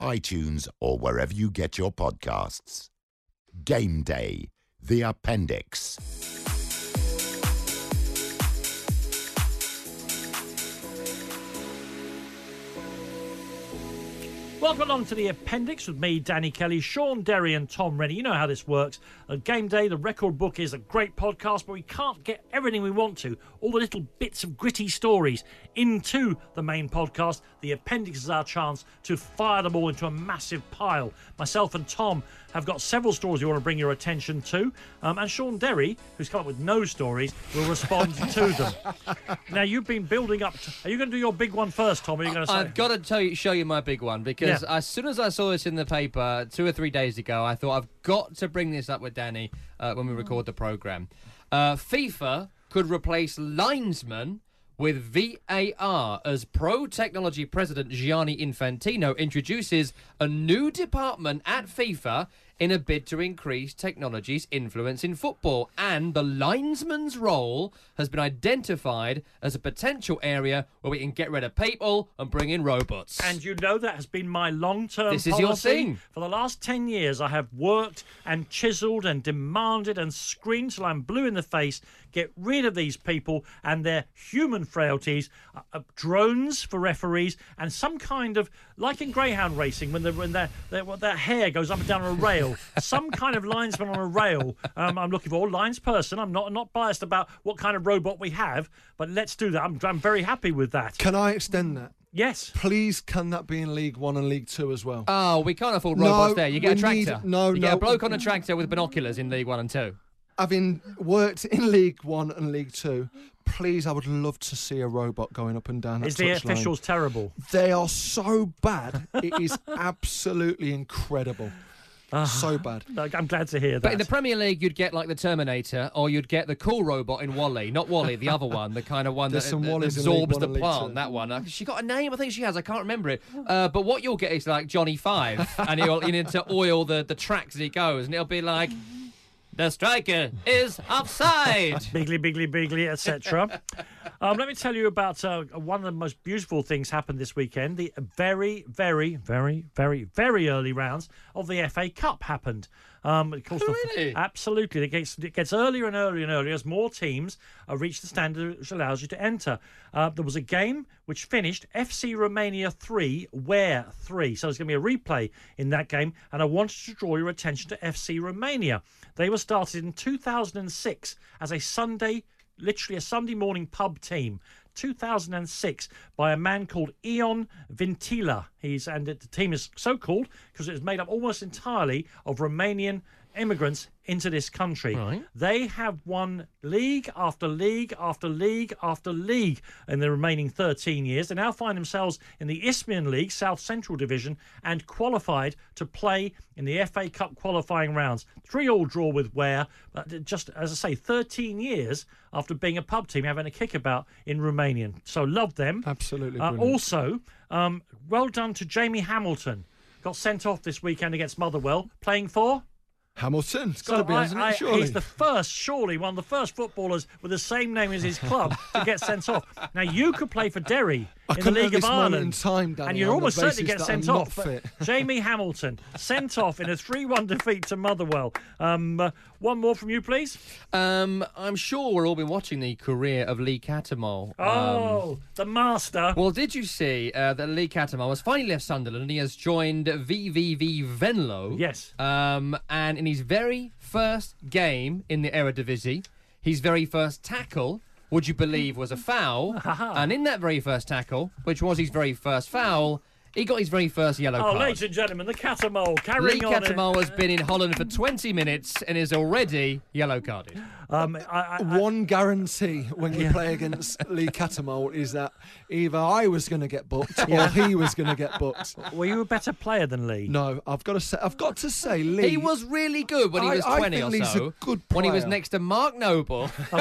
iTunes, or wherever you get your podcasts. Game Day, the appendix. Welcome along to the appendix with me, Danny Kelly, Shaun Derry, and Tom Rennie. You know how this works. Game Day, the record book is a great podcast, but we can't get everything we want to, all the little bits of gritty stories, into the main podcast. The appendix is our chance to fire them all into a massive pile. Myself and Tom have got several stories we want to bring your attention to, um, and Shaun Derry, who's come up with no stories, will respond to them. Now, you've been building up. To, are you going to do your big one first, Tom? Are you going to say? I've got to tell you, show you my big one because Yeah. As soon as I saw this in the paper two or three days ago, I thought I've got to bring this up with Danny uh, when we record the program. Uh, FIFA could replace linesmen with VAR as Pro Technology President Gianni Infantino introduces a new department at FIFA in a bid to increase technology's influence in football. And the linesman's role has been identified as a potential area where we can get rid of people and bring in robots. And you know that has been my long-term This is your policy. thing. For the last 10 years, I have worked and chiseled and demanded and screamed till I'm blue in the face. Get rid of these people and their human frailties. Uh, uh, drones for referees and some kind of, like in greyhound racing, when, when their, their hair goes up and down on a rail, some kind of linesman on a rail. Um, I'm looking for or lines person. I'm not not biased about what kind of robot we have, but let's do that. I'm, I'm very happy with that. Can I extend that? Yes. Please, can that be in League One and League Two as well? Oh, we can't afford No, robots there. You get a tractor. need- no, you get a bloke on a tractor with binoculars in League One and Two. Having worked in League One and League Two, please, I would love to see a robot going up and down that Is the touchline. officials terrible? They are so bad. it is absolutely incredible. So bad. I'm glad to hear that. But in the Premier League, you'd get like the Terminator, or you'd get the cool robot in WALL-E. Not WALL-E, the other one, the kind of one that, There's some that Wallys in absorbs the plant. That one. Uh, She got a name, I think she has. I can't remember it. Uh, but what you'll get is like Johnny Five, and he'll you need to oil the the tracks as he goes, and it'll be like. The striker is offside. Bigly, bigly, bigly, etc. um, let me tell you about uh, one of the most beautiful things happened this weekend. The very, very, very, very, very early rounds of the FA Cup happened. Um, of course, the- absolutely. It gets, it gets earlier and earlier and earlier as more teams uh, reach the standard which allows you to enter. Uh, there was a game which finished FC Romania 3, Ware 3. So there's going to be a replay in that game, and I wanted to draw your attention to FC Romania. They were started in 2006 as a Sunday, literally a Sunday morning pub team. 2006 by a man called Ion Vintila. He's and the team is so called because it was made up almost entirely of Romanian immigrants into this country. Right. They have won league after league after league after league in the remaining 13 years. They now find themselves in the Isthmian League, South Central Division, and qualified to play in the FA Cup qualifying rounds. Three all draw with Ware, but just as I say, 13 years after being a pub team, having a kickabout in Romanian. So love them. Absolutely Uh, also, um, well done to Jamie Hamilton. Got sent off this weekend against Motherwell, playing for. Hamilton. It's got to be, I- hasn't I- it? Surely. He's the first, surely, one of the first footballers with the same name as his club to get sent off. Now, you could play for Derry I in the League of moment Ireland. in time, Danny, and you'll on the almost certainly basis get that I'm sent off. Jamie Hamilton sent off in a 3 1 defeat to Motherwell. Um, uh, one more from you, please. Um, I'm sure we're all been watching the career of Lee Cattermole. Um, Oh, the master. well, did you see uh, that Lee Cattermole has finally left Sunderland and he has joined VVV Venlo? Yes. Um, and in his very first game in the Eredivisie, his very first tackle, would you believe, was a foul? and in that very first tackle, which was his very first foul, he got his very first yellow card. Oh, card. ladies and gentlemen, the Cattermole Lee carrying on. Cattermole has been in Holland for 20 minutes and is already yellow carded. Um, I, I, I, One guarantee when you play against Lee Cattermole is that either I was going to get booked or he was going to get booked. were you a better player than Lee? No, I've got to say, I've got to say, Lee. He was really good when he was I 20 think or Lee's so. a good when he was next to Mark Noble for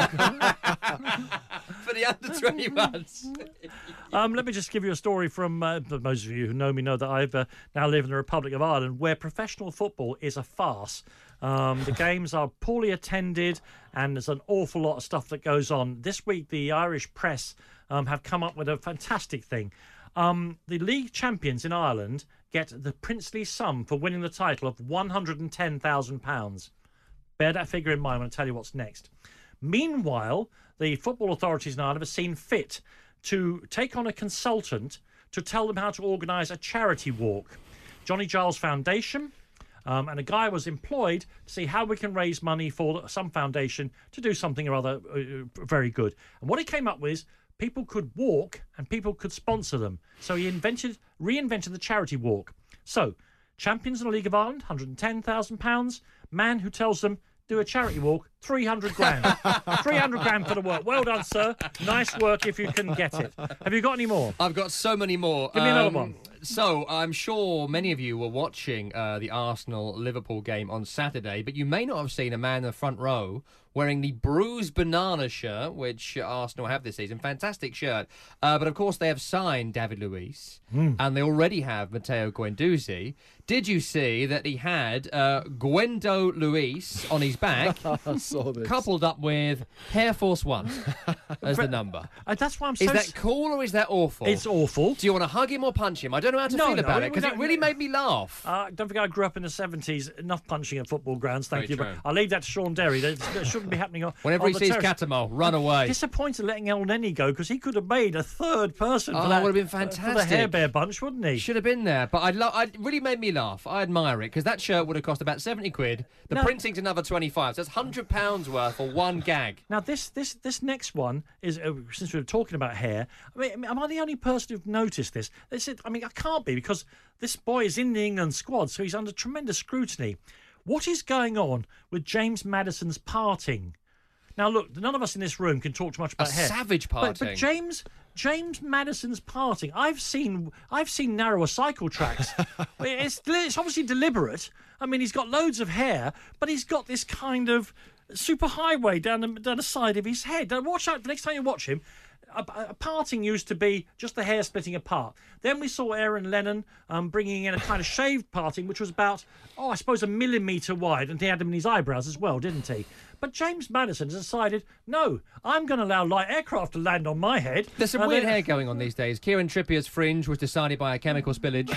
the under 21s. Um, let me just give you a story from uh, most of you who know me know that I've uh, now live in the Republic of Ireland, where professional football is a farce. Um, the games are poorly attended, and there's an awful lot of stuff that goes on. This week, the Irish press um, have come up with a fantastic thing. Um, the league champions in Ireland get the princely sum for winning the title of one hundred and ten thousand pounds. Bear that figure in mind when I tell you what's next. Meanwhile, the football authorities in Ireland have seen fit to take on a consultant to tell them how to organise a charity walk. Johnny Giles Foundation, um, and a guy was employed to see how we can raise money for some foundation to do something or other uh, very good. And what he came up with people could walk and people could sponsor them. So he invented, reinvented the charity walk. So, champions in the League of Ireland, £110,000. Man who tells them, do a charity walk, 300 grand. 300 grand for the work. Well done, sir. Nice work if you can get it. Have you got any more? I've got so many more. Give me another Um, one. So I'm sure many of you were watching uh, the Arsenal Liverpool game on Saturday, but you may not have seen a man in the front row wearing the bruised banana shirt, which Arsenal have this season. Fantastic shirt. Uh, but of course, they have signed David Luiz, Hmm. and they already have Matteo Guendouzi. Did you see that he had uh, Guendo Luis on his back? I saw this. Coupled up with Air Force One as the number. Uh, that's why I'm Is so. that cool or is that awful? It's awful. Do you want to hug him or punch him? I don't know how to No, feel no, about we it because it don't- really made me laugh. Uh, don't forget, I grew up in the 70s. Enough punching at football grounds, thank Very you. true. But I'll leave that to Shaun Derry. That, that shouldn't be happening on Whenever on he the sees terrace. Cattermole, run away. Disappointed letting Elneny go because he could have made a third person for Oh, that. would have been uh, For the fantastic. Hair Bear bunch, wouldn't he? He should have been there, but I lo- I really made me laugh. I admire it because that shirt would have cost about seventy quid. The No. printing's another twenty-five. So that's hundred pounds worth for one gag. Now this this this next one is uh, since we were talking about hair. I mean, am I the only person who've noticed this? This is, I mean, I can't be because this boy is in the England squad, so he's under tremendous scrutiny. What is going on with James Maddison's parting? Now, look, none of us in this room can talk too much about hair. savage But- But. James James Maddison's parting, I've seen I've seen narrower cycle tracks. it's it's obviously deliberate. I mean, he's got loads of hair, but he's got this kind of super highway down the down the side of his head. Now, watch out the next time you watch him. A, a parting used to be just the hair splitting apart. Then we saw Aaron Lennon um, bringing in a kind of shaved parting, which was about, oh, I suppose a millimetre wide, and he had them in his eyebrows as well, didn't he? But James Maddison has decided, no, I'm going to allow light aircraft to land on my head. There's some And weird hair going on these days. Kieran Trippier's fringe was decided by a chemical spillage.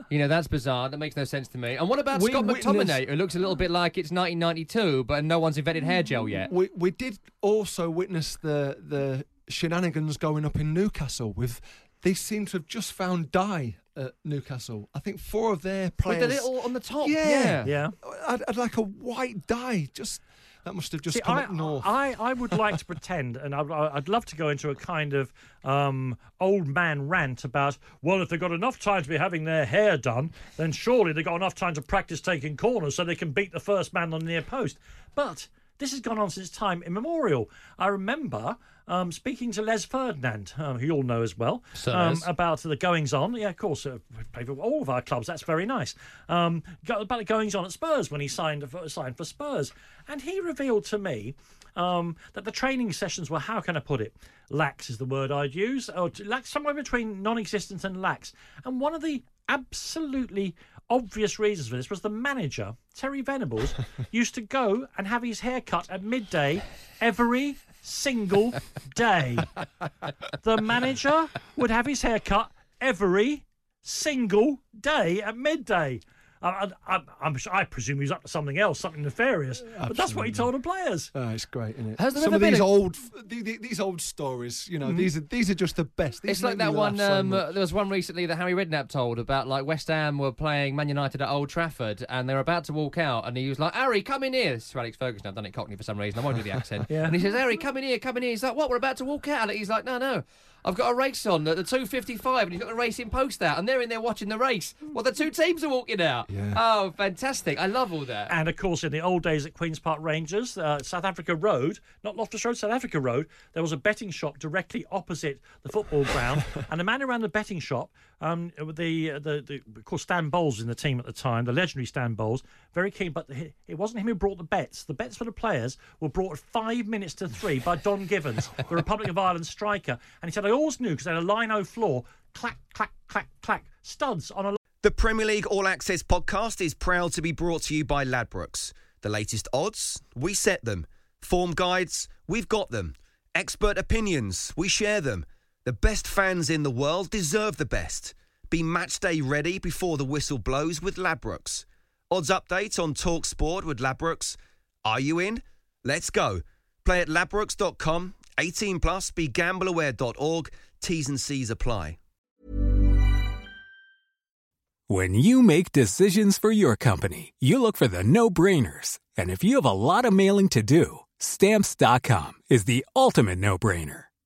you know, that's bizarre. That makes no sense to me. And what about We Scott witnessed- McTominay, who looks a little bit like it's 1992, but no one's invented hair gel yet? We we did also witness the the shenanigans going up in Newcastle with they seem to have just found dye at Newcastle. I think four of their players. With players. the little on the top. Yeah. Yeah. I'd, I'd like a white dye. Just that must have just See, come I, up north. I, I would like to pretend, and I'd, I'd love to go into a kind of um, old man rant about, well, if they've got enough time to be having their hair done, then surely they've got enough time to practice taking corners so they can beat the first man on the near post. But this has gone on since time immemorial. I remember um, speaking to Les Ferdinand, um, who you all know as well, um, about the goings on. Yeah, of course, uh, we play for all of our clubs. That's very nice. Um, about the goings on at Spurs when he signed for, signed for Spurs, and he revealed to me um, that the training sessions were how can I put it? Lax is the word I'd use, or t- lax somewhere between non-existent and lax. And one of the absolutely obvious reasons for this was the manager Terry Venables used to go and have his hair cut at midday every single day. The manager would have his hair cut every single day at midday. I, I, I'm, I presume he was up to something else, something nefarious. But that's what he told the players. Oh, it's great, isn't it? Has there Some ever of these a- old, th- th- these old stories. You know, these are these are just the best. These It's like that one. so Um, there was one recently that Harry Redknapp told about like West Ham were playing Man United at Old Trafford and they were about to walk out and he was like, "Harry, come in here." This is Alex Ferguson. I've done it Cockney for some reason. I won't do the accent. Yeah. And he says, "Harry, come in here, come in here." He's like, "What? We're about to walk out." And he's like, "No, no." I've got a race on at the 2.55 and he's got the racing post out and they're in there watching the race. Well, the two teams are walking out. Yeah. Oh, fantastic. I love all that. And of course, in the old days at Queen's Park Rangers, uh, South Africa Road, not Loftus Road, South Africa Road, there was a betting shop directly opposite the football ground. and the man who ran the betting shop, um, the, the, the, of course, Stan Bowles was in the team at the time, the legendary Stan Bowles, very keen, but he- it wasn't him who brought the bets. The bets for the players were brought five minutes to three by Don Givens, the Republic of Ireland striker. And he said, I always knew because they had a lino floor, clack, clack, clack, clack, studs on a The Premier League All Access podcast is proud to be brought to you by Ladbrokes. The latest odds, we set them. Form guides, we've got them. Expert opinions, we share them. The best fans in the world deserve the best. Be match day ready before the whistle blows with Ladbrokes. Odds update on Talk Sport with Ladbrokes. Are you in? Let's go. Play at ladbrokes.com. 18 plus. BeGambleAware.org. T's and C's apply. When you make decisions for your company, you look for the no brainers. And if you have a lot of mailing to do, stamps.com is the ultimate no brainer.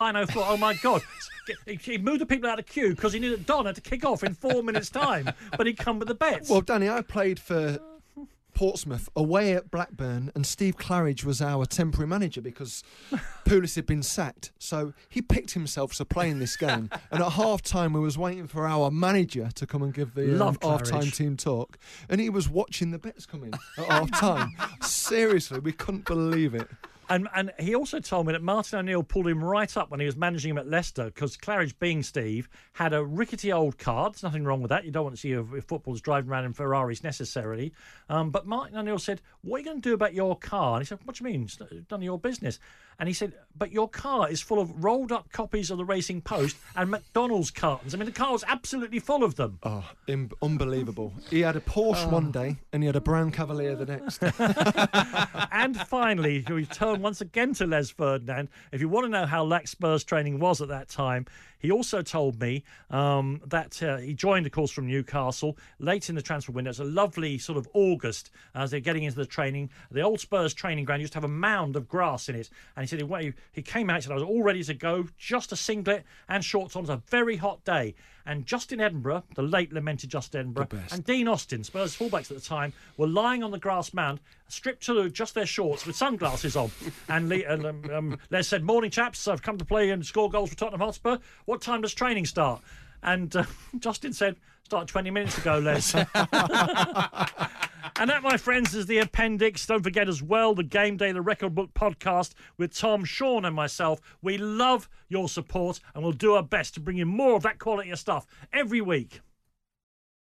I know. Thought, oh my god, he, moved the people out of the queue because he knew that Don had to kick off in four minutes' time, but he'd come with the bets. Well, Danny, I played for Portsmouth away at Blackburn, and Steve Claridge was our temporary manager because Pulis had been sacked. So he picked himself to play in this game. and at half time, we was waiting for our manager to come and give the um, half time team talk, and he was watching the bets come in at half time. Seriously, we couldn't believe it. And and he also told me that Martin O'Neill pulled him right up when he was managing him at Leicester because Claridge, being Steve, had a rickety old car. There's nothing wrong with that. You don't want to see your your footballers driving around in Ferraris necessarily. Um, but Martin O'Neill said, "What are you going to do about your car?" And he said, "What do you mean? It's none of your business." And he said, "But your car is full of rolled up copies of the Racing Post and McDonald's cartons. I mean, the car was absolutely full of them." Oh, im- unbelievable. He had a Porsche one day, and he had a brown Cavalier the next. and finally, we turn once again to Les Ferdinand. If you want to know how lax Spurs training was at that time, he also told me um, that uh, he joined, of course, from Newcastle late in the transfer window. It's a lovely sort of August as they're getting into the training. The old Spurs training ground used to have a mound of grass in it. And he said he, he came out and said, I was all ready to go, just a singlet and shorts on. It was a very hot day. And Justin Edinburgh, the late lamented Justin Edinburgh, and Dean Austin, Spurs fullbacks at the time, were lying on the grass mound, stripped to just their shorts with sunglasses on. And, um, um, Les said, Morning, chaps. I've come to play and score goals for Tottenham Hotspur. What time does training start? And uh, Justin said, Start 20 minutes ago, Les. And that, my friends, is the appendix. Don't forget as well the Game Day, the Record Book podcast with Tom, Shaun, and myself. We love your support and we'll do our best to bring you more of that quality of stuff every week.